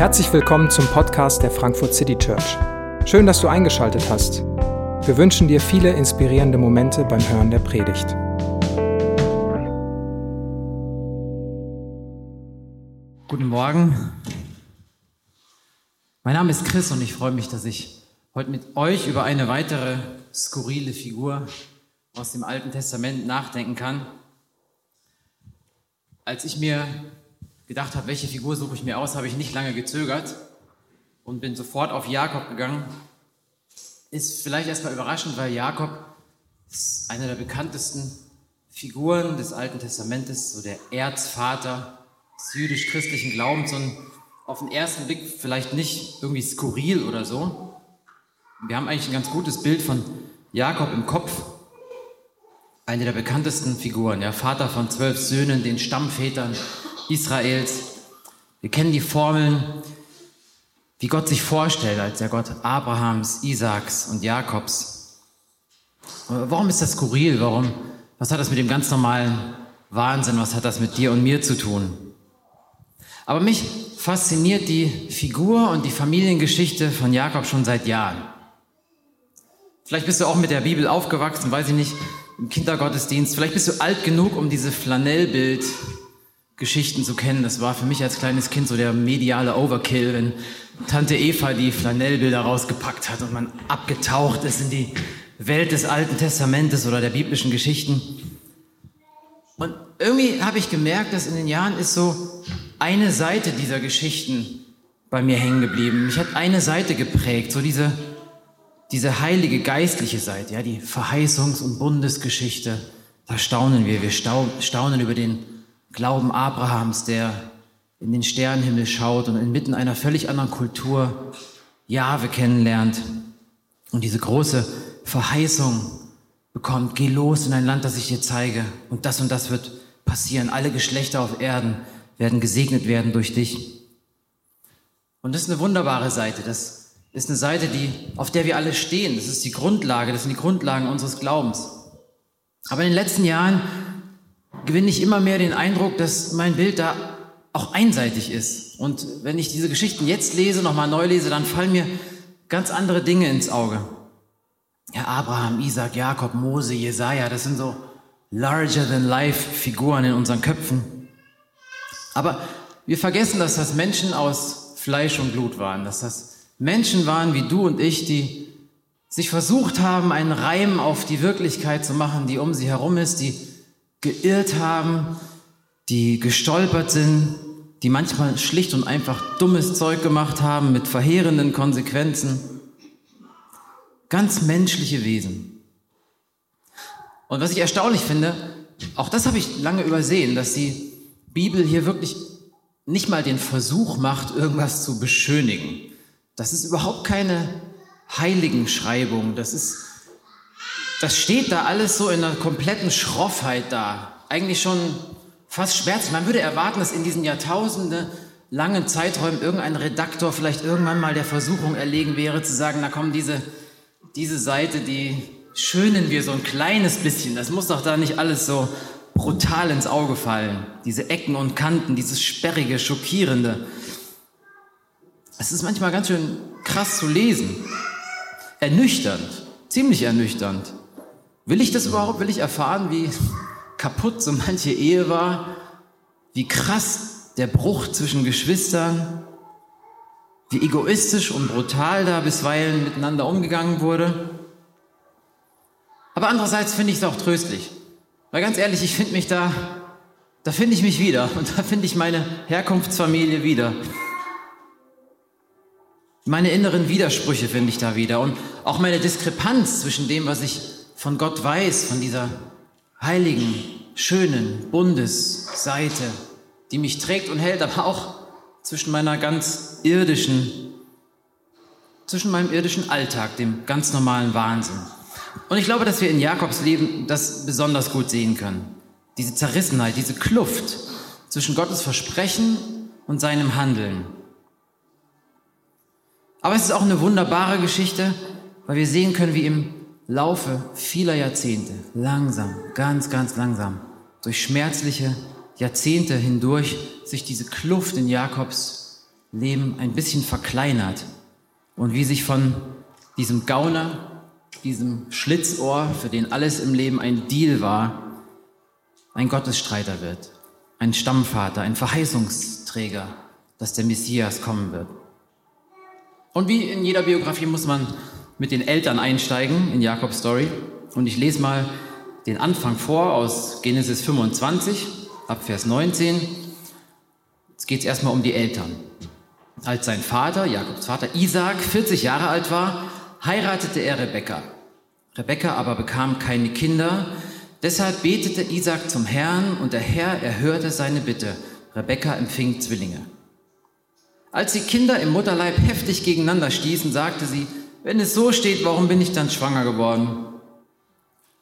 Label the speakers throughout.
Speaker 1: Herzlich willkommen zum Podcast der Frankfurt City Church. Schön, dass du eingeschaltet hast. Wir wünschen dir viele inspirierende Momente beim Hören der Predigt.
Speaker 2: Guten Morgen. Mein Name ist Chris und ich freue mich, dass ich heute mit euch über eine weitere skurrile Figur aus dem Alten Testament nachdenken kann. Als ich mir gedacht habe, welche Figur suche ich mir aus, habe ich nicht lange gezögert und bin sofort auf Jakob gegangen. Ist vielleicht erstmal überraschend, weil Jakob ist einer der bekanntesten Figuren des Alten Testamentes, so der Erzvater des jüdisch-christlichen Glaubens und auf den ersten Blick vielleicht nicht irgendwie skurril oder so. Wir haben eigentlich ein ganz gutes Bild von Jakob im Kopf. Eine der bekanntesten Figuren, der Vater von zwölf Söhnen, den Stammvätern Israels. Wir kennen die Formeln, wie Gott sich vorstellt als der Gott Abrahams, Isaaks und Jakobs. Warum ist das skurril? Warum? Was hat das mit dem ganz normalen Wahnsinn? Was hat das mit dir und mir zu tun? Aber mich fasziniert die Figur und die Familiengeschichte von Jakob schon seit Jahren. Vielleicht bist du auch mit der Bibel aufgewachsen, weiß ich nicht, im Kindergottesdienst. Vielleicht bist du alt genug, um diese Flanellbild Geschichten zu kennen. Das war für mich als kleines Kind so der mediale Overkill, wenn Tante Eva die Flanellbilder rausgepackt hat und man abgetaucht ist in die Welt des Alten Testamentes oder der biblischen Geschichten. Und irgendwie habe ich gemerkt, dass in den Jahren ist so eine Seite dieser Geschichten bei mir hängen geblieben. Mich hat eine Seite geprägt, so diese, diese heilige geistliche Seite, ja, die Verheißungs- und Bundesgeschichte. Da staunen wir, wir staunen über den Glauben Abrahams, der in den Sternenhimmel schaut und inmitten einer völlig anderen Kultur Jahwe kennenlernt und diese große Verheißung bekommt, geh los in ein Land, das ich dir zeige und das und das wird passieren. Alle Geschlechter auf Erden werden gesegnet werden durch dich. Und das ist eine wunderbare Seite. Das ist eine Seite, die, auf der wir alle stehen. Das ist die Grundlage, das sind die Grundlagen unseres Glaubens. Aber in den letzten Jahren gewinne ich immer mehr den Eindruck, dass mein Bild da auch einseitig ist. Und wenn ich diese Geschichten jetzt lese, nochmal neu lese, dann fallen mir ganz andere Dinge ins Auge. Ja, Abraham, Isaac, Jakob, Mose, Jesaja, das sind so larger than life Figuren in unseren Köpfen. Aber wir vergessen, dass das Menschen aus Fleisch und Blut waren, dass das Menschen waren wie du und ich, die sich versucht haben, einen Reim auf die Wirklichkeit zu machen, die um sie herum ist, die geirrt haben, die gestolpert sind, die manchmal schlicht und einfach dummes Zeug gemacht haben mit verheerenden Konsequenzen. Ganz menschliche Wesen. Und was ich erstaunlich finde, auch das habe ich lange übersehen, dass die Bibel hier wirklich nicht mal den Versuch macht, irgendwas zu beschönigen. Das ist überhaupt keine Heiligenschreibung. Das ist das steht da alles so in einer kompletten Schroffheit da. Eigentlich schon fast schmerzlich. Man würde erwarten, dass in diesen Jahrtausende langen Zeiträumen irgendein Redaktor vielleicht irgendwann mal der Versuchung erlegen wäre, zu sagen, na komm, diese, diese Seite, die schönen wir so ein kleines bisschen. Das muss doch da nicht alles so brutal ins Auge fallen. Diese Ecken und Kanten, dieses sperrige, schockierende. Es ist manchmal ganz schön krass zu lesen. Ernüchternd, ziemlich ernüchternd. Will ich das überhaupt? Will ich erfahren, wie kaputt so manche Ehe war? Wie krass der Bruch zwischen Geschwistern? Wie egoistisch und brutal da bisweilen miteinander umgegangen wurde? Aber andererseits finde ich es auch tröstlich. Weil ganz ehrlich, ich finde mich da, da finde ich mich wieder und da finde ich meine Herkunftsfamilie wieder. Meine inneren Widersprüche finde ich da wieder und auch meine Diskrepanz zwischen dem, was ich von Gott weiß, von dieser heiligen, schönen Bundesseite, die mich trägt und hält, aber auch zwischen meiner ganz irdischen, zwischen meinem irdischen Alltag, dem ganz normalen Wahnsinn. Und ich glaube, dass wir in Jakobs Leben das besonders gut sehen können. Diese Zerrissenheit, diese Kluft zwischen Gottes Versprechen und seinem Handeln. Aber es ist auch eine wunderbare Geschichte, weil wir sehen können, wie im Laufe vieler Jahrzehnte, langsam, ganz, ganz langsam, durch schmerzliche Jahrzehnte hindurch sich diese Kluft in Jakobs Leben ein bisschen verkleinert. Und wie sich von diesem Gauner, diesem Schlitzohr, für den alles im Leben ein Deal war, ein Gottesstreiter wird, ein Stammvater, ein Verheißungsträger, dass der Messias kommen wird. Und wie in jeder Biografie muss man mit den Eltern einsteigen in Jakobs Story. Und ich lese mal den Anfang vor aus Genesis 25, ab Vers 19. Jetzt geht es erstmal um die Eltern. Als sein Vater, Jakobs Vater Isaac, 40 Jahre alt war, heiratete er Rebekka. Rebekka aber bekam keine Kinder, deshalb betete Isaac zum Herrn und der Herr erhörte seine Bitte. Rebekka empfing Zwillinge. Als die Kinder im Mutterleib heftig gegeneinander stießen, sagte sie, wenn es so steht, warum bin ich dann schwanger geworden?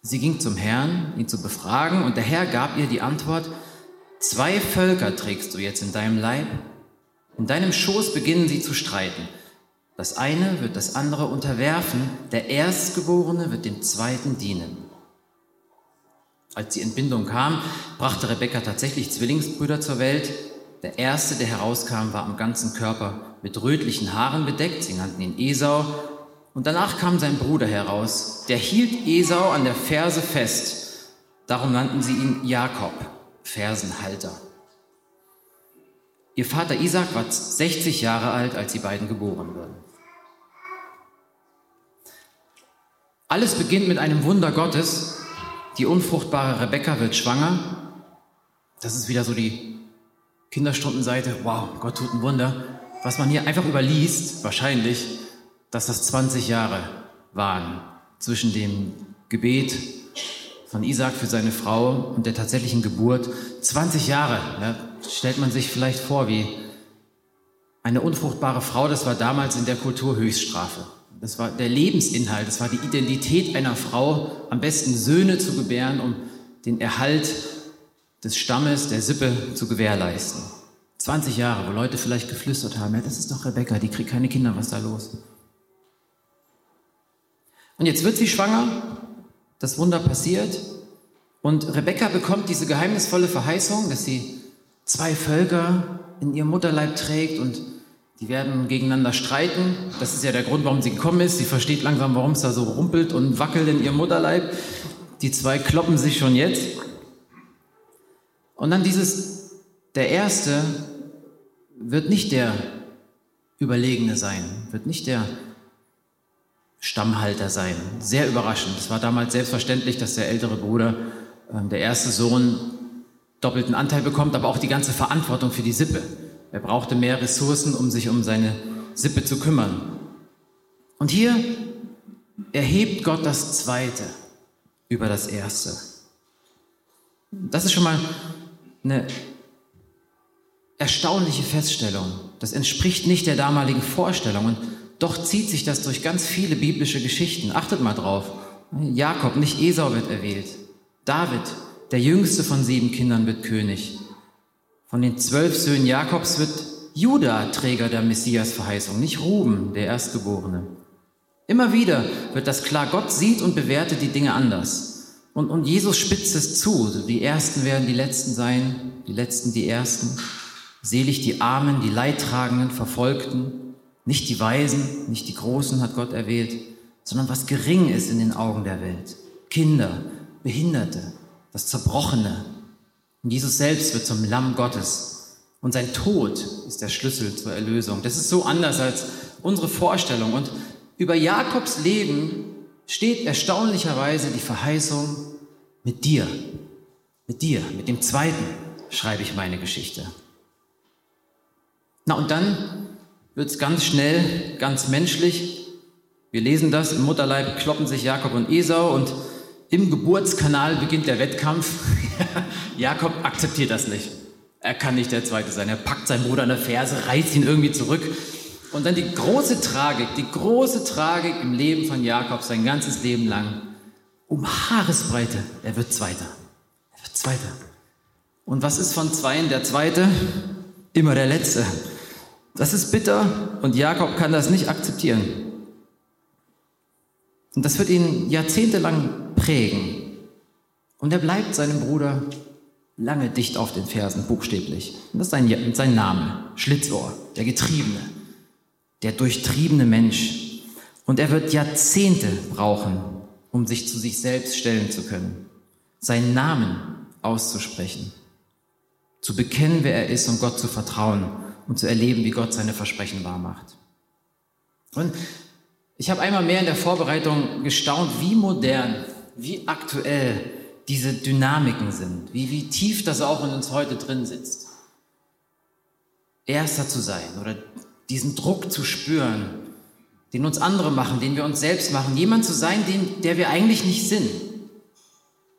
Speaker 2: Sie ging zum Herrn, ihn zu befragen, und der Herr gab ihr die Antwort, zwei Völker trägst du jetzt in deinem Leib, in deinem Schoß beginnen sie zu streiten. Das eine wird das andere unterwerfen, der Erstgeborene wird dem Zweiten dienen. Als die Entbindung kam, brachte Rebekka tatsächlich Zwillingsbrüder zur Welt. Der erste, der herauskam, war am ganzen Körper mit rötlichen Haaren bedeckt. Sie nannten ihn Esau. Und danach kam sein Bruder heraus. Der hielt Esau an der Ferse fest. Darum nannten sie ihn Jakob, Fersenhalter. Ihr Vater Isaac war 60 Jahre alt, als die beiden geboren wurden. Alles beginnt mit einem Wunder Gottes. Die unfruchtbare Rebekka wird schwanger. Das ist wieder so die Kinderstundenseite. Wow, Gott tut ein Wunder. Was man hier einfach überliest, wahrscheinlich, dass das 20 Jahre waren zwischen dem Gebet von Isaac für seine Frau und der tatsächlichen Geburt. 20 Jahre. Ne? stellt man sich vielleicht vor, wie eine unfruchtbare Frau, das war damals in der Kultur Höchststrafe. Das war der Lebensinhalt, das war die Identität einer Frau, am besten Söhne zu gebären, um den Erhalt des Stammes, der Sippe zu gewährleisten. 20 Jahre, wo Leute vielleicht geflüstert haben, ja, das ist doch Rebecca, die kriegt keine Kinder, was ist da los? Und jetzt wird sie schwanger, das Wunder passiert und Rebecca bekommt diese geheimnisvolle Verheißung, dass sie zwei Völker in ihrem Mutterleib trägt und die werden gegeneinander streiten. Das ist ja der Grund, warum sie gekommen ist. Sie versteht langsam, warum es da so rumpelt und wackelt in ihrem Mutterleib. Die zwei kloppen sich schon jetzt. Und dann dieses, der Erste wird nicht der Überlegene sein, wird nicht der Stammhalter sein. Sehr überraschend. Es war damals selbstverständlich, dass der ältere Bruder, äh, der erste Sohn, doppelten Anteil bekommt, aber auch die ganze Verantwortung für die Sippe. Er brauchte mehr Ressourcen, um sich um seine Sippe zu kümmern. Und hier erhebt Gott das Zweite über das Erste. Das ist schon mal eine erstaunliche Feststellung. Das entspricht nicht der damaligen Vorstellung. Und doch zieht sich das durch ganz viele biblische Geschichten. Achtet mal drauf. Jakob, nicht Esau wird erwählt. David, der jüngste von sieben Kindern wird König. Von den zwölf Söhnen Jakobs wird Judah Träger der Messias-Verheißung, nicht Ruben, der Erstgeborene. Immer wieder wird das klar, Gott sieht und bewertet die Dinge anders. Und, und Jesus spitzt es zu. Die Ersten werden die Letzten sein, die Letzten die Ersten. Selig die Armen, die Leidtragenden, Verfolgten. Nicht die Weisen, nicht die Großen hat Gott erwählt, sondern was gering ist in den Augen der Welt. Kinder, Behinderte, das Zerbrochene. Und Jesus selbst wird zum Lamm Gottes. Und sein Tod ist der Schlüssel zur Erlösung. Das ist so anders als unsere Vorstellung. Und über Jakobs Leben steht erstaunlicherweise die Verheißung, mit dir, mit dir, mit dem Zweiten schreibe ich meine Geschichte. Na und dann wird es ganz schnell, ganz menschlich. Wir lesen das, im Mutterleib kloppen sich Jakob und Esau und im Geburtskanal beginnt der Wettkampf. Jakob akzeptiert das nicht. Er kann nicht der Zweite sein. Er packt seinen Bruder an der Ferse, reißt ihn irgendwie zurück. Und dann die große Tragik, die große Tragik im Leben von Jakob sein ganzes Leben lang. Um Haaresbreite, er wird Zweiter. Er wird Zweiter. Und was ist von Zweien der Zweite? Immer der Letzte. Das ist bitter und Jakob kann das nicht akzeptieren. Und das wird ihn jahrzehntelang prägen. Und er bleibt seinem Bruder lange dicht auf den Fersen, buchstäblich. Und das ist sein, sein Name, Schlitzohr, der Getriebene, der durchtriebene Mensch. Und er wird Jahrzehnte brauchen, um sich zu sich selbst stellen zu können, seinen Namen auszusprechen, zu bekennen, wer er ist und Gott zu vertrauen und zu erleben, wie Gott seine Versprechen wahrmacht. Und ich habe einmal mehr in der Vorbereitung gestaunt, wie modern, wie aktuell diese Dynamiken sind, wie, wie tief das auch in uns heute drin sitzt. Erster zu sein oder diesen Druck zu spüren, den uns andere machen, den wir uns selbst machen, jemand zu sein, den, der wir eigentlich nicht sind.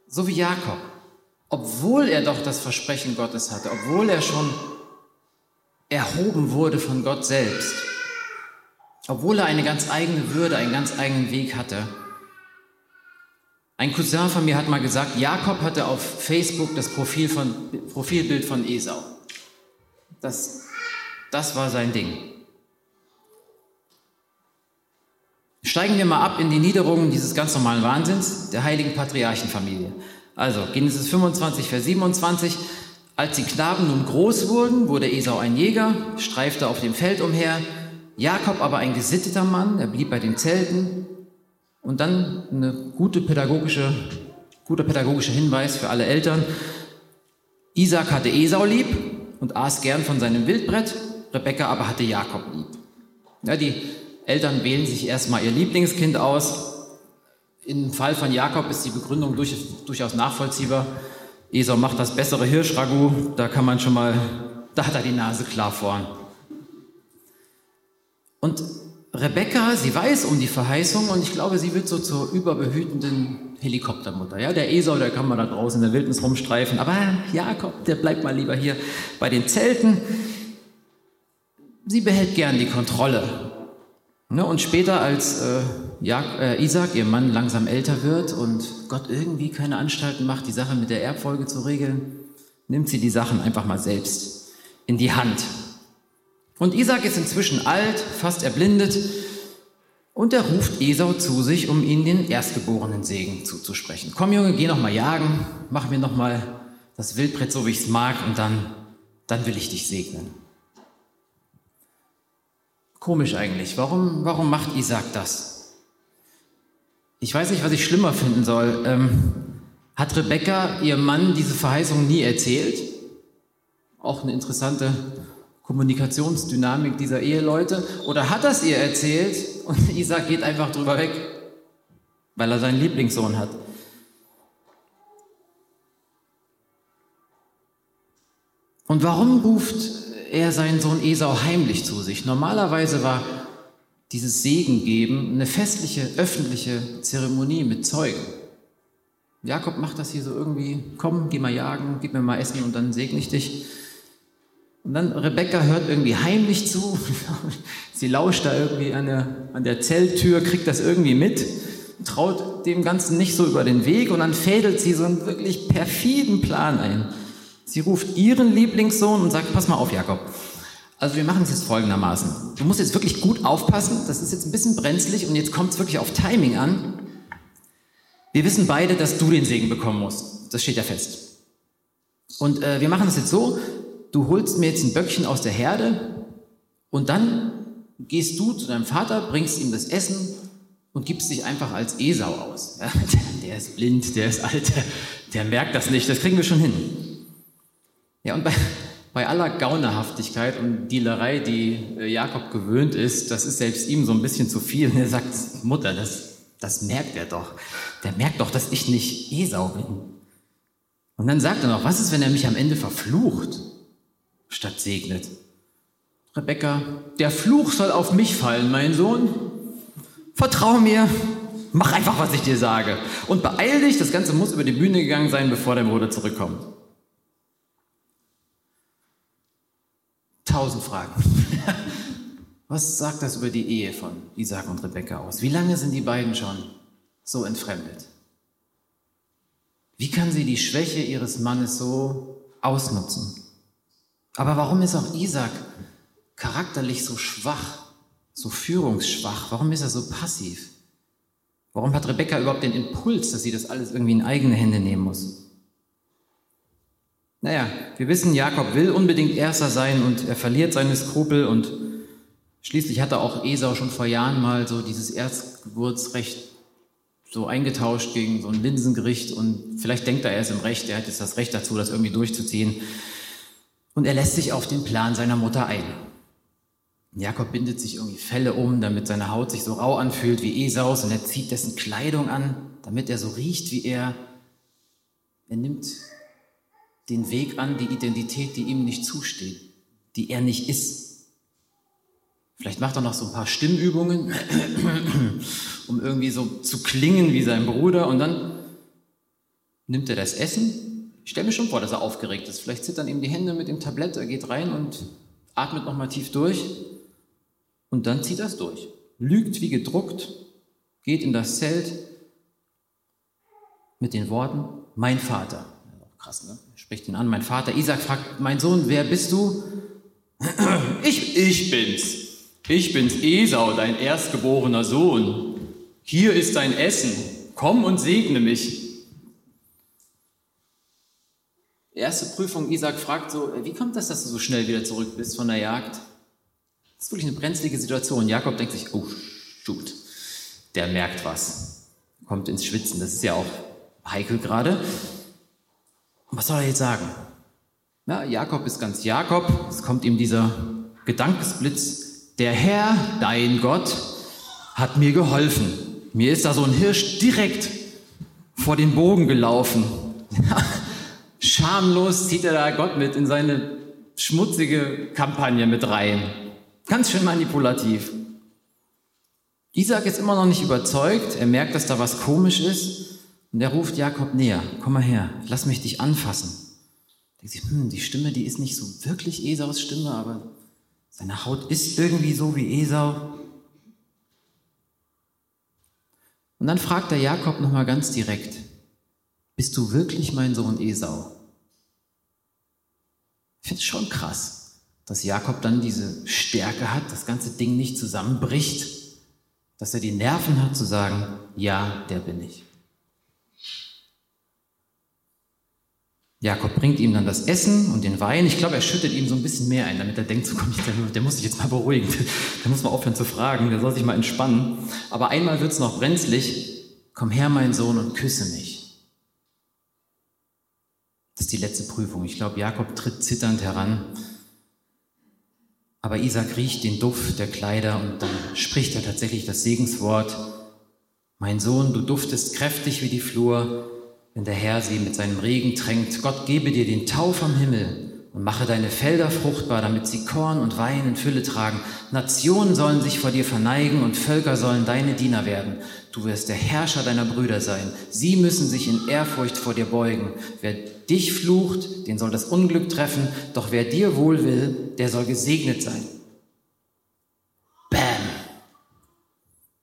Speaker 2: So wie Jakob. Obwohl er doch das Versprechen Gottes hatte, obwohl er schon erhoben wurde von Gott selbst, obwohl er eine ganz eigene Würde, einen ganz eigenen Weg hatte. Ein Cousin von mir hat mal gesagt, Jakob hatte auf Facebook das Profil von, Profilbild von Esau. Das, das war sein Ding. Steigen wir mal ab in die Niederungen dieses ganz normalen Wahnsinns der heiligen Patriarchenfamilie. Also Genesis 25, Vers 27. Als die Knaben nun groß wurden, wurde Esau ein Jäger, streifte auf dem Feld umher, Jakob aber ein gesitteter Mann, er blieb bei den Zelten. Und dann eine gute pädagogische, guter pädagogischer Hinweis für alle Eltern. Isaac hatte Esau lieb und aß gern von seinem Wildbrett, Rebekka aber hatte Jakob lieb. Ja, die Eltern wählen sich erstmal ihr Lieblingskind aus. Im Fall von Jakob ist die Begründung durch, durchaus nachvollziehbar. Esau macht das bessere Hirschragout, da kann man schon mal, da hat er die Nase klar vorn. Und Rebecca, sie weiß um die Verheißung und ich glaube, sie wird so zur überbehütenden Helikoptermutter. Ja, der Esau, der kann mal da draußen in der Wildnis rumstreifen, aber Jakob, der bleibt mal lieber hier bei den Zelten. Sie behält gern die Kontrolle. Ne, und später, als äh, ja, äh, Isaac, ihr Mann, langsam älter wird und Gott irgendwie keine Anstalten macht, die Sache mit der Erbfolge zu regeln, nimmt sie die Sachen einfach mal selbst in die Hand. Und Isaac ist inzwischen alt, fast erblindet, und er ruft Esau zu sich, um ihm den erstgeborenen Segen zuzusprechen. Komm Junge, geh noch mal jagen, mach mir noch mal das Wildbrett so, wie ich es mag, und dann, dann will ich dich segnen. Komisch eigentlich. Warum, warum macht Isaac das? Ich weiß nicht, was ich schlimmer finden soll. Ähm, hat Rebecca ihrem Mann diese Verheißung nie erzählt? Auch eine interessante Kommunikationsdynamik dieser Eheleute? Oder hat das ihr erzählt und Isaac geht einfach drüber weg, weil er seinen Lieblingssohn hat? Und warum ruft er seinen Sohn Esau heimlich zu sich? Normalerweise war dieses Segengeben eine festliche, öffentliche Zeremonie mit Zeugen. Jakob macht das hier so irgendwie, komm, geh mal jagen, gib mir mal Essen und dann segne ich dich. Und dann Rebecca hört irgendwie heimlich zu. Sie lauscht da irgendwie an der, an der Zelttür, kriegt das irgendwie mit, traut dem Ganzen nicht so über den Weg und dann fädelt sie so einen wirklich perfiden Plan ein. Sie ruft ihren Lieblingssohn und sagt, pass mal auf, Jakob. Also wir machen es jetzt folgendermaßen. Du musst jetzt wirklich gut aufpassen, das ist jetzt ein bisschen brenzlig und jetzt kommt es wirklich auf Timing an. Wir wissen beide, dass du den Segen bekommen musst. Das steht ja fest. Und äh, wir machen es jetzt so, du holst mir jetzt ein Böckchen aus der Herde und dann gehst du zu deinem Vater, bringst ihm das Essen und gibst dich einfach als Esau aus. Ja, der ist blind, der ist alt, der, der merkt das nicht, das kriegen wir schon hin. Ja, und bei, bei aller Gaunerhaftigkeit und Dealerei, die äh, Jakob gewöhnt ist, das ist selbst ihm so ein bisschen zu viel. Und er sagt, Mutter, das, das merkt er doch. Der merkt doch, dass ich nicht Esau bin. Und dann sagt er noch, was ist, wenn er mich am Ende verflucht? statt segnet. Rebecca, der Fluch soll auf mich fallen, mein Sohn. Vertrau mir, mach einfach, was ich dir sage. Und beeil dich, das Ganze muss über die Bühne gegangen sein, bevor der Bruder zurückkommt. Tausend Fragen. Was sagt das über die Ehe von Isaac und Rebecca aus? Wie lange sind die beiden schon so entfremdet? Wie kann sie die Schwäche ihres Mannes so ausnutzen? Aber warum ist auch Isaac charakterlich so schwach, so führungsschwach? Warum ist er so passiv? Warum hat Rebecca überhaupt den Impuls, dass sie das alles irgendwie in eigene Hände nehmen muss? Naja, wir wissen, Jakob will unbedingt Erster sein und er verliert seine Skrupel und schließlich hat er auch Esau schon vor Jahren mal so dieses Erstgeburtsrecht so eingetauscht gegen so ein Linsengericht und vielleicht denkt er, er ist im Recht, er hat jetzt das Recht dazu, das irgendwie durchzuziehen. Und er lässt sich auf den Plan seiner Mutter ein. Jakob bindet sich irgendwie Felle um, damit seine Haut sich so rau anfühlt wie Esaus und er zieht dessen Kleidung an, damit er so riecht wie er. Er nimmt den Weg an, die Identität, die ihm nicht zusteht, die er nicht ist. Vielleicht macht er noch so ein paar Stimmübungen, um irgendwie so zu klingen wie sein Bruder. Und dann nimmt er das Essen. Ich stelle mir schon vor, dass er aufgeregt ist. Vielleicht zittern ihm die Hände mit dem Tablett. Er geht rein und atmet nochmal tief durch. Und dann zieht er es durch. Lügt wie gedruckt, geht in das Zelt mit den Worten, mein Vater. Krass, ne? Spricht ihn an, mein Vater. Isaac fragt, mein Sohn, wer bist du? Ich, ich bin's. Ich bin's Esau, dein erstgeborener Sohn. Hier ist dein Essen. Komm und segne mich. Erste Prüfung, Isaac fragt so, wie kommt das, dass du so schnell wieder zurück bist von der Jagd? Das ist wirklich eine brenzlige Situation. Jakob denkt sich, oh, shoot, der merkt was. Kommt ins Schwitzen. Das ist ja auch heikel gerade. Was soll er jetzt sagen? Na, Jakob ist ganz Jakob. Es kommt ihm dieser Gedankesblitz der Herr, dein Gott, hat mir geholfen. Mir ist da so ein Hirsch direkt vor den Bogen gelaufen. Schamlos zieht er da Gott mit in seine schmutzige Kampagne mit rein. Ganz schön manipulativ. Isaac ist immer noch nicht überzeugt. Er merkt, dass da was komisch ist. Und er ruft Jakob näher. Komm mal her, lass mich dich anfassen. Denkt sich, hm, die Stimme, die ist nicht so wirklich Esaus Stimme, aber seine Haut ist irgendwie so wie Esau. Und dann fragt der Jakob nochmal ganz direkt, bist du wirklich mein Sohn Esau? Ich finde es schon krass, dass Jakob dann diese Stärke hat, das ganze Ding nicht zusammenbricht, dass er die Nerven hat zu sagen, ja, der bin ich. Jakob bringt ihm dann das Essen und den Wein. Ich glaube, er schüttet ihm so ein bisschen mehr ein, damit er denkt, so komm, der, der muss sich jetzt mal beruhigen. Der muss mal aufhören zu fragen, der soll sich mal entspannen. Aber einmal wird es noch brenzlig. Komm her, mein Sohn, und küsse mich. Das ist die letzte Prüfung. Ich glaube, Jakob tritt zitternd heran. Aber Isaac riecht den Duft der Kleider und dann spricht er tatsächlich das Segenswort. Mein Sohn, du duftest kräftig wie die Flur wenn der Herr sie mit seinem Regen tränkt. Gott gebe dir den Tau vom Himmel und mache deine Felder fruchtbar, damit sie Korn und Wein in Fülle tragen. Nationen sollen sich vor dir verneigen und Völker sollen deine Diener werden. Du wirst der Herrscher deiner Brüder sein. Sie müssen sich in Ehrfurcht vor dir beugen. Wer dich flucht, den soll das Unglück treffen, doch wer dir wohl will, der soll gesegnet sein. Bam!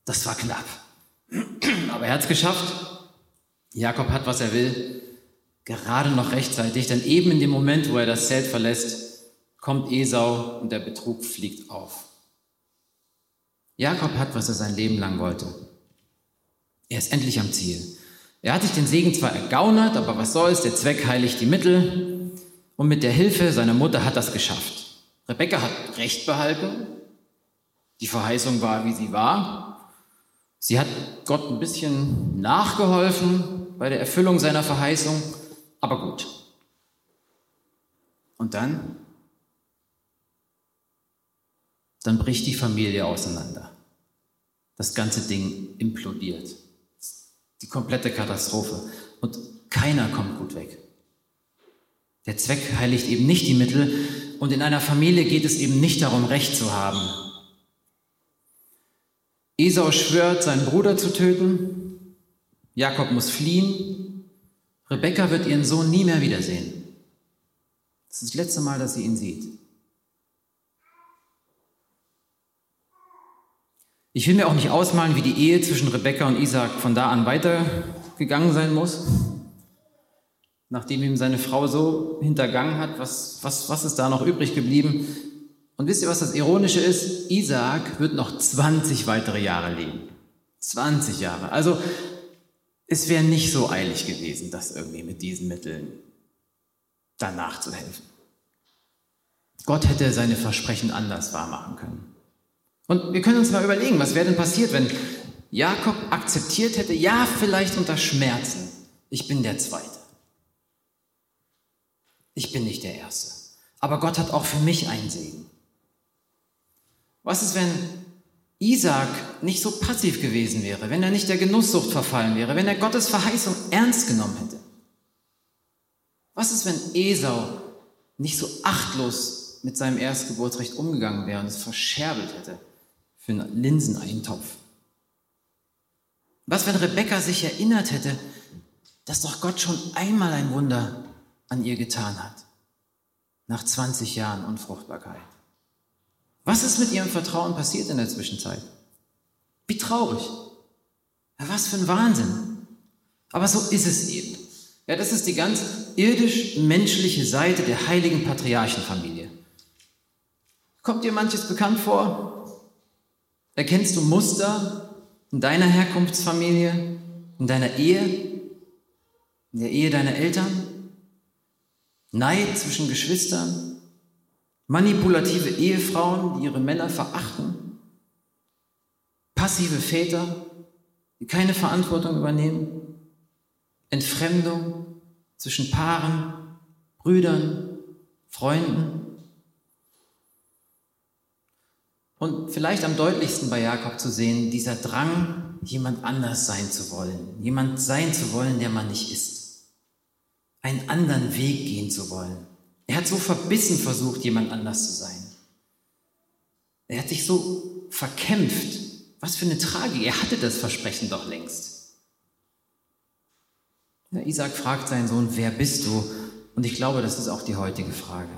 Speaker 2: Das war knapp. Aber er hat es geschafft. Jakob hat, was er will, gerade noch rechtzeitig, denn eben in dem Moment, wo er das Zelt verlässt, kommt Esau und der Betrug fliegt auf. Jakob hat, was er sein Leben lang wollte. Er ist endlich am Ziel. Er hat sich den Segen zwar ergaunert, aber was soll's, der Zweck heiligt die Mittel. Und mit der Hilfe seiner Mutter hat das geschafft. Rebekka hat Recht behalten. Die Verheißung war, wie sie war. Sie hat Gott ein bisschen nachgeholfen, bei der Erfüllung seiner Verheißung, aber gut. Und dann? Dann bricht die Familie auseinander. Das ganze Ding implodiert. Die komplette Katastrophe. Und keiner kommt gut weg. Der Zweck heiligt eben nicht die Mittel und in einer Familie geht es eben nicht darum, Recht zu haben. Esau schwört, seinen Bruder zu töten, Jakob muss fliehen. Rebekka wird ihren Sohn nie mehr wiedersehen. Das ist das letzte Mal, dass sie ihn sieht. Ich will mir auch nicht ausmalen, wie die Ehe zwischen Rebekka und Isaac von da an weitergegangen sein muss. Nachdem ihm seine Frau so hintergangen hat, was, was, was ist da noch übrig geblieben? Und wisst ihr, was das Ironische ist? Isaac wird noch 20 weitere Jahre leben. 20 Jahre. Also es wäre nicht so eilig gewesen, das irgendwie mit diesen Mitteln danach zu helfen. Gott hätte seine Versprechen anders wahrmachen können. Und wir können uns mal überlegen, was wäre denn passiert, wenn Jakob akzeptiert hätte, ja, vielleicht unter Schmerzen, ich bin der Zweite. Ich bin nicht der Erste. Aber Gott hat auch für mich einen Segen. Was ist, wenn Isaac nicht so passiv gewesen wäre, wenn er nicht der Genusssucht verfallen wäre, wenn er Gottes Verheißung ernst genommen hätte? Was ist, wenn Esau nicht so achtlos mit seinem Erstgeburtsrecht umgegangen wäre und es verscherbelt hätte für einen Linseneintopf? Was, wenn Rebekka sich erinnert hätte, dass doch Gott schon einmal ein Wunder an ihr getan hat, nach 20 Jahren Unfruchtbarkeit? Was ist mit ihrem Vertrauen passiert in der Zwischenzeit? Wie traurig. Ja, was für ein Wahnsinn. Aber so ist es eben. Ja, das ist die ganz irdisch-menschliche Seite der heiligen Patriarchenfamilie. Kommt dir manches bekannt vor? Erkennst du Muster in deiner Herkunftsfamilie, in deiner Ehe, in der Ehe deiner Eltern? Neid zwischen Geschwistern? Manipulative Ehefrauen, die ihre Männer verachten? Passive Väter, die keine Verantwortung übernehmen? Entfremdung zwischen Paaren, Brüdern, Freunden. Und vielleicht am deutlichsten bei Jakob zu sehen, dieser Drang, jemand anders sein zu wollen, jemand sein zu wollen, der man nicht ist, einen anderen Weg gehen zu wollen. Er hat so verbissen versucht, jemand anders zu sein. Er hat sich so verkämpft. Was für eine Tragik. Er hatte das Versprechen doch längst. Ja, Isaac fragt seinen Sohn, wer bist du? Und ich glaube, das ist auch die heutige Frage.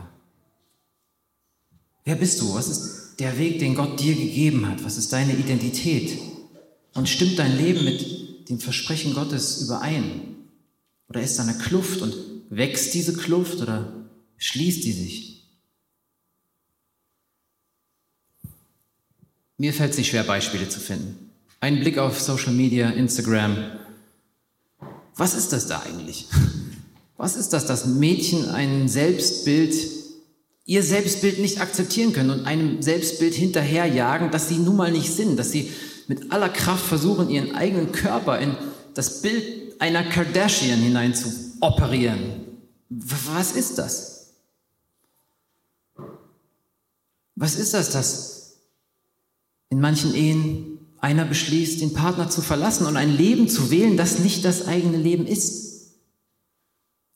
Speaker 2: Wer bist du? Was ist der Weg, den Gott dir gegeben hat? Was ist deine Identität? Und stimmt dein Leben mit dem Versprechen Gottes überein? Oder ist da eine Kluft und wächst diese Kluft oder schließt die sich? Mir fällt es nicht schwer, Beispiele zu finden. Ein Blick auf Social Media, Instagram, was ist das da eigentlich? Was ist das, dass Mädchen ein Selbstbild, ihr Selbstbild nicht akzeptieren können und einem Selbstbild hinterherjagen, das sie nun mal nicht sind, dass sie mit aller Kraft versuchen, ihren eigenen Körper in das Bild einer Kardashian hinein zu operieren? Was ist das? Was ist das, dass in manchen Ehen einer beschließt, den Partner zu verlassen und ein Leben zu wählen, das nicht das eigene Leben ist.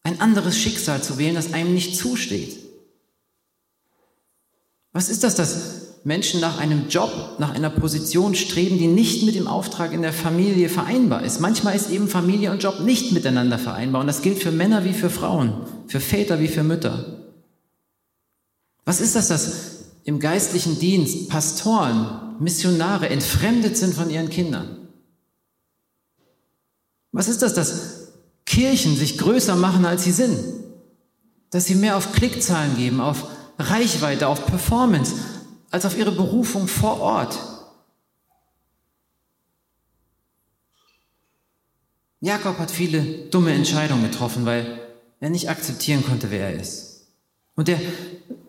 Speaker 2: Ein anderes Schicksal zu wählen, das einem nicht zusteht. Was ist das, dass Menschen nach einem Job, nach einer Position streben, die nicht mit dem Auftrag in der Familie vereinbar ist? Manchmal ist eben Familie und Job nicht miteinander vereinbar und das gilt für Männer wie für Frauen, für Väter wie für Mütter. Was ist das, dass im geistlichen Dienst Pastoren Missionare entfremdet sind von ihren Kindern? Was ist das, dass Kirchen sich größer machen, als sie sind? Dass sie mehr auf Klickzahlen geben, auf Reichweite, auf Performance, als auf ihre Berufung vor Ort? Jakob hat viele dumme Entscheidungen getroffen, weil er nicht akzeptieren konnte, wer er ist. Und er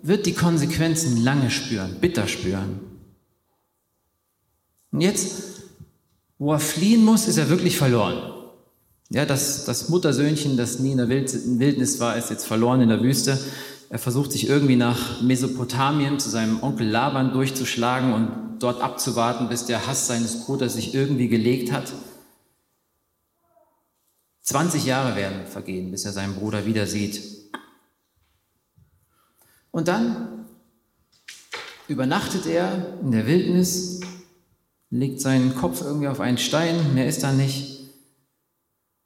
Speaker 2: wird die Konsequenzen lange spüren, bitter spüren. Und jetzt, wo er fliehen muss, ist er wirklich verloren. Ja, das, das Muttersöhnchen, das nie in der Wildnis war, ist jetzt verloren in der Wüste. Er versucht sich irgendwie nach Mesopotamien zu seinem Onkel Laban durchzuschlagen und dort abzuwarten, bis der Hass seines Bruders sich irgendwie gelegt hat. 20 Jahre werden vergehen, bis er seinen Bruder wieder sieht. Und dann übernachtet er in der Wildnis legt seinen Kopf irgendwie auf einen Stein, mehr ist da nicht.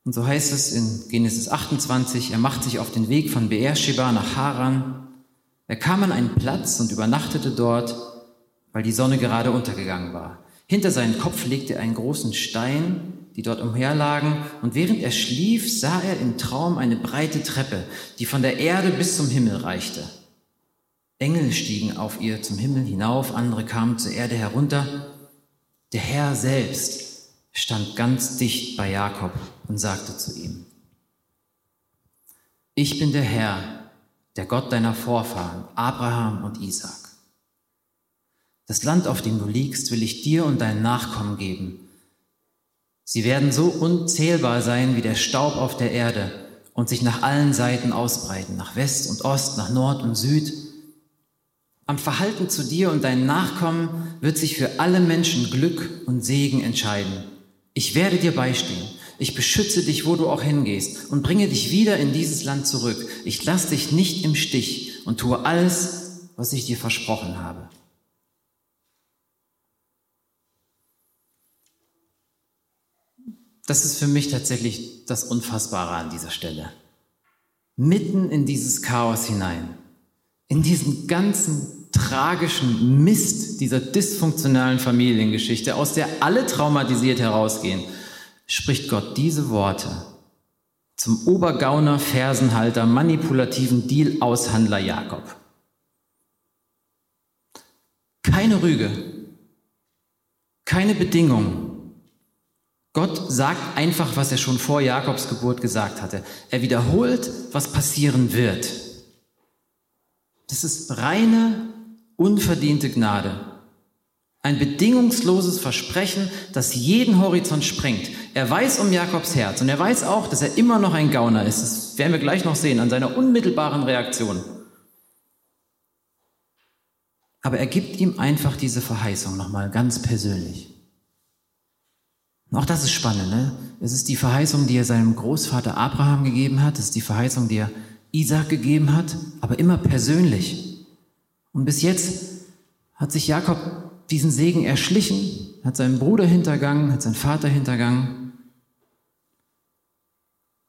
Speaker 2: Und so heißt es in Genesis 28, er macht sich auf den Weg von Beersheba nach Haran. Er kam an einen Platz und übernachtete dort, weil die Sonne gerade untergegangen war. Hinter seinen Kopf legte er einen großen Stein, die dort umherlagen, und während er schlief, sah er im Traum eine breite Treppe, die von der Erde bis zum Himmel reichte. Engel stiegen auf ihr zum Himmel hinauf, andere kamen zur Erde herunter, der Herr selbst stand ganz dicht bei Jakob und sagte zu ihm, ich bin der Herr, der Gott deiner Vorfahren, Abraham und Isaac. Das Land, auf dem du liegst, will ich dir und deinen Nachkommen geben. Sie werden so unzählbar sein wie der Staub auf der Erde und sich nach allen Seiten ausbreiten, nach West und Ost, nach Nord und Süd. Am Verhalten zu dir und deinen Nachkommen wird sich für alle Menschen Glück und Segen entscheiden. Ich werde dir beistehen. Ich beschütze dich, wo du auch hingehst und bringe dich wieder in dieses Land zurück. Ich lasse dich nicht im Stich und tue alles, was ich dir versprochen habe. Das ist für mich tatsächlich das Unfassbare an dieser Stelle. Mitten in dieses Chaos hinein, in diesen ganzen tragischen Mist dieser dysfunktionalen Familiengeschichte, aus der alle traumatisiert herausgehen, spricht Gott diese Worte zum Obergauner, Fersenhalter, manipulativen Deal-Aushandler Jakob. Keine Rüge, keine Bedingungen. Gott sagt einfach, was er schon vor Jakobs Geburt gesagt hatte. Er wiederholt, was passieren wird. Das ist reine, unverdiente Gnade. Ein bedingungsloses Versprechen, das jeden Horizont sprengt. Er weiß um Jakobs Herz und er weiß auch, dass er immer noch ein Gauner ist. Das werden wir gleich noch sehen an seiner unmittelbaren Reaktion. Aber er gibt ihm einfach diese Verheißung nochmal ganz persönlich. Auch das ist spannend. Ne? Es ist die Verheißung, die er seinem Großvater Abraham gegeben hat. Es ist die Verheißung, die er Isaac gegeben hat, aber immer persönlich. Und bis jetzt hat sich Jakob diesen Segen erschlichen, hat seinen Bruder hintergangen, hat seinen Vater hintergangen.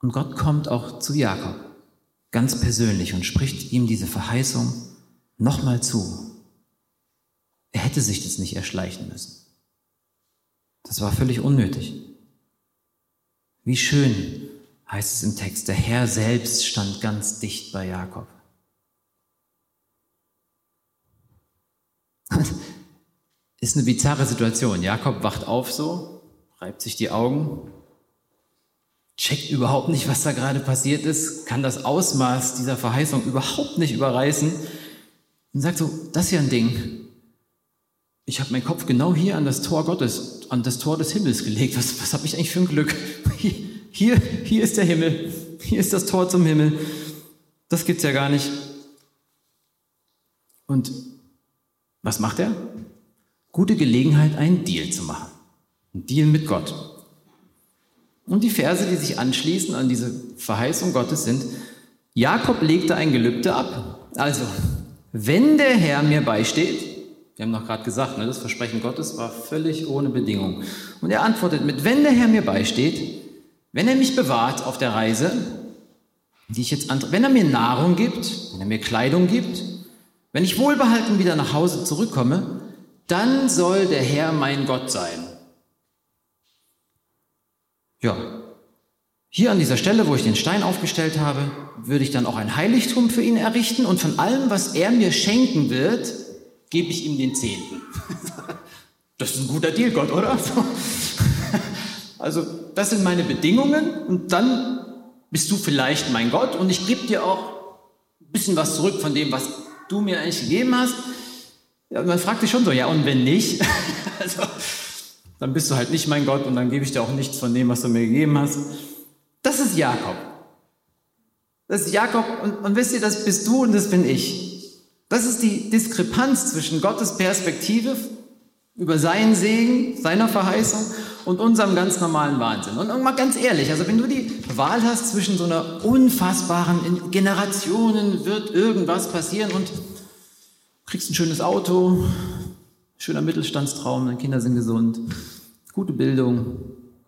Speaker 2: Und Gott kommt auch zu Jakob ganz persönlich und spricht ihm diese Verheißung nochmal zu. Er hätte sich das nicht erschleichen müssen. Das war völlig unnötig. Wie schön heißt es im Text, der Herr selbst stand ganz dicht bei Jakob. Ist eine bizarre Situation. Jakob wacht auf so, reibt sich die Augen, checkt überhaupt nicht, was da gerade passiert ist, kann das Ausmaß dieser Verheißung überhaupt nicht überreißen und sagt so, das ist ja ein Ding. Ich habe meinen Kopf genau hier an das Tor Gottes, an das Tor des Himmels gelegt. Was, was habe ich eigentlich für ein Glück? Hier, hier ist der Himmel, hier ist das Tor zum Himmel. Das gibt's ja gar nicht. Und was macht er? gute Gelegenheit, einen Deal zu machen. Ein Deal mit Gott. Und die Verse, die sich anschließen an diese Verheißung Gottes sind, Jakob legte ein Gelübde ab. Also, wenn der Herr mir beisteht, wir haben noch gerade gesagt, ne, das Versprechen Gottes war völlig ohne Bedingung. Und er antwortet mit, wenn der Herr mir beisteht, wenn er mich bewahrt auf der Reise, die ich jetzt wenn er mir Nahrung gibt, wenn er mir Kleidung gibt, wenn ich wohlbehalten wieder nach Hause zurückkomme, dann soll der Herr mein Gott sein. Ja, hier an dieser Stelle, wo ich den Stein aufgestellt habe, würde ich dann auch ein Heiligtum für ihn errichten und von allem, was er mir schenken wird, gebe ich ihm den Zehnten. Das ist ein guter Deal, Gott, oder? Also, das sind meine Bedingungen und dann bist du vielleicht mein Gott und ich gebe dir auch ein bisschen was zurück von dem, was du mir eigentlich gegeben hast. Ja, man fragt sich schon so, ja, und wenn nicht? also, dann bist du halt nicht mein Gott und dann gebe ich dir auch nichts von dem, was du mir gegeben hast. Das ist Jakob. Das ist Jakob und, und wisst ihr, das bist du und das bin ich. Das ist die Diskrepanz zwischen Gottes Perspektive über seinen Segen, seiner Verheißung und unserem ganz normalen Wahnsinn. Und, und mal ganz ehrlich, also wenn du die Wahl hast zwischen so einer unfassbaren, Generationen wird irgendwas passieren und kriegst ein schönes Auto, schöner Mittelstandstraum, deine Kinder sind gesund, gute Bildung,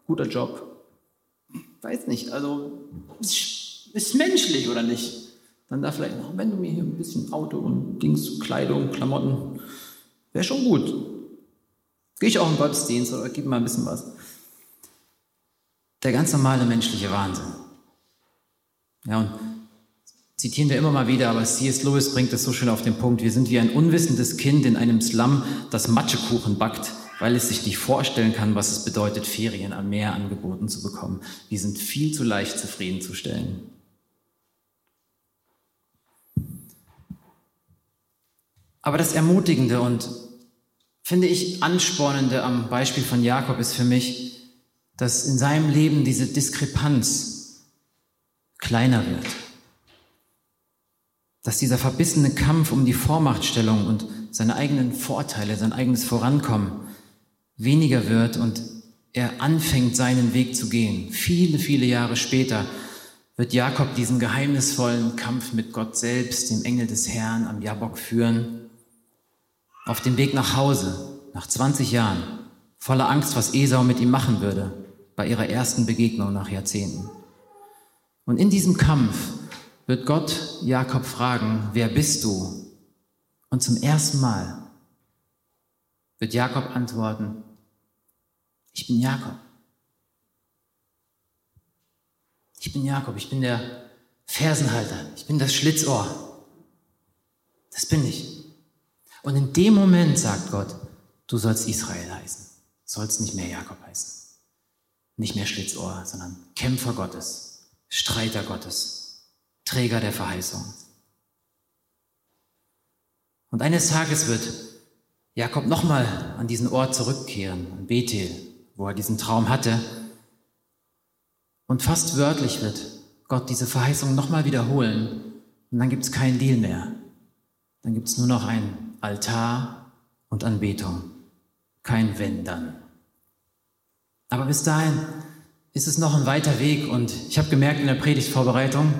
Speaker 2: guter Job. Weiß nicht, also ist, ist menschlich oder nicht? Dann da vielleicht noch, wenn du mir hier ein bisschen Auto und Dings, Kleidung, Klamotten, wäre schon gut. Gehe ich auch in Gottesdienst oder gib mal ein bisschen was. Der ganz normale menschliche Wahnsinn. Ja, und zitieren wir immer mal wieder, aber C.S. Lewis bringt es so schön auf den Punkt. Wir sind wie ein unwissendes Kind in einem Slum, das Matschekuchen backt, weil es sich nicht vorstellen kann, was es bedeutet, Ferien am Meer angeboten zu bekommen. Wir sind viel zu leicht zufriedenzustellen. Aber das Ermutigende und finde ich anspornende am Beispiel von Jakob ist für mich, dass in seinem Leben diese Diskrepanz kleiner wird. Dass dieser verbissene Kampf um die Vormachtstellung und seine eigenen Vorteile, sein eigenes Vorankommen weniger wird und er anfängt, seinen Weg zu gehen. Viele, viele Jahre später wird Jakob diesen geheimnisvollen Kampf mit Gott selbst, dem Engel des Herrn, am Jabok führen. Auf dem Weg nach Hause, nach 20 Jahren, voller Angst, was Esau mit ihm machen würde, bei ihrer ersten Begegnung nach Jahrzehnten. Und in diesem Kampf wird Gott Jakob fragen, wer bist du? Und zum ersten Mal wird Jakob antworten, ich bin Jakob. Ich bin Jakob, ich bin der Fersenhalter, ich bin das Schlitzohr. Das bin ich. Und in dem Moment sagt Gott, du sollst Israel heißen, sollst nicht mehr Jakob heißen. Nicht mehr Schlitzohr, sondern Kämpfer Gottes, Streiter Gottes, Träger der Verheißung. Und eines Tages wird Jakob nochmal an diesen Ort zurückkehren, an Bethel, wo er diesen Traum hatte. Und fast wörtlich wird Gott diese Verheißung nochmal wiederholen. Und dann gibt es keinen Deal mehr. Dann gibt es nur noch ein Altar und Anbetung. Kein Wenn dann. Aber bis dahin ist es noch ein weiter Weg und ich habe gemerkt in der Predigtvorbereitung,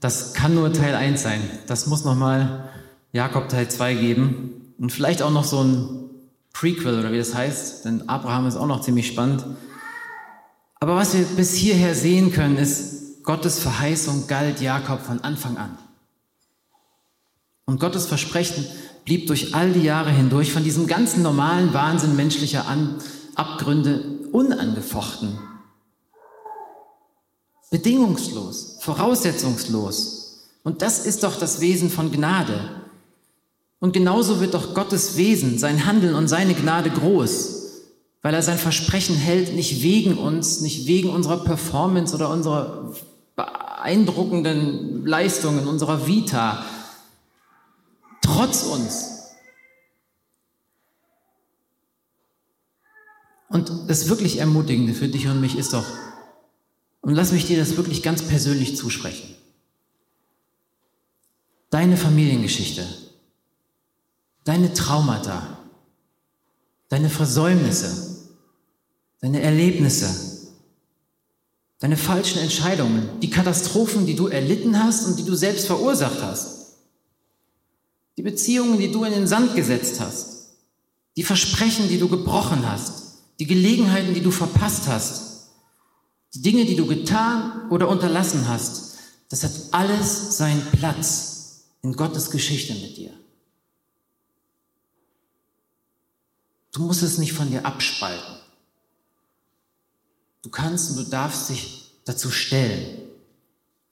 Speaker 2: das kann nur Teil 1 sein. Das muss nochmal Jakob Teil 2 geben und vielleicht auch noch so ein Prequel oder wie das heißt, denn Abraham ist auch noch ziemlich spannend. Aber was wir bis hierher sehen können, ist, Gottes Verheißung galt Jakob von Anfang an. Und Gottes Versprechen blieb durch all die Jahre hindurch von diesem ganzen normalen Wahnsinn menschlicher an Abgründe unangefochten. Bedingungslos, voraussetzungslos. Und das ist doch das Wesen von Gnade. Und genauso wird doch Gottes Wesen, sein Handeln und seine Gnade groß, weil er sein Versprechen hält, nicht wegen uns, nicht wegen unserer Performance oder unserer beeindruckenden Leistungen, unserer Vita, trotz uns. Und das wirklich Ermutigende für dich und mich ist doch, und lass mich dir das wirklich ganz persönlich zusprechen. Deine Familiengeschichte, deine Traumata, deine Versäumnisse, deine Erlebnisse, deine falschen Entscheidungen, die Katastrophen, die du erlitten hast und die du selbst verursacht hast, die Beziehungen, die du in den Sand gesetzt hast, die Versprechen, die du gebrochen hast, die Gelegenheiten, die du verpasst hast, die Dinge, die du getan oder unterlassen hast, das hat alles seinen Platz in Gottes Geschichte mit dir. Du musst es nicht von dir abspalten. Du kannst und du darfst dich dazu stellen,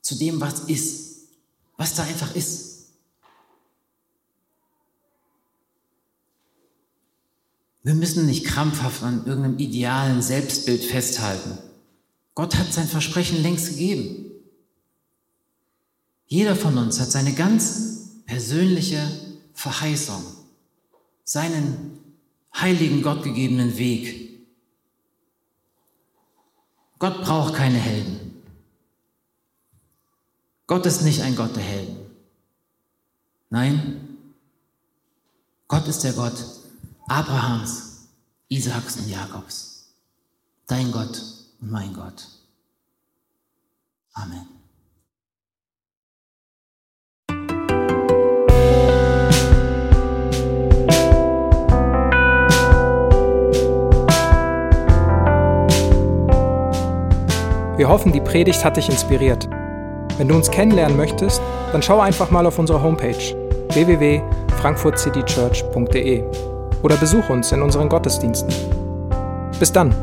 Speaker 2: zu dem, was ist, was da einfach ist. Wir müssen nicht krampfhaft an irgendeinem idealen Selbstbild festhalten. Gott hat sein Versprechen längst gegeben. Jeder von uns hat seine ganz persönliche Verheißung, seinen heiligen, gottgegebenen Weg. Gott braucht keine Helden. Gott ist nicht ein Gott der Helden. Nein, Gott ist der Gott Abrahams, Isaaks und Jakobs. Dein Gott und mein Gott. Amen.
Speaker 1: Wir hoffen, die Predigt hat dich inspiriert. Wenn du uns kennenlernen möchtest, dann schau einfach mal auf unsere Homepage www.frankfurtcitychurch.de oder besuch uns in unseren Gottesdiensten. Bis dann!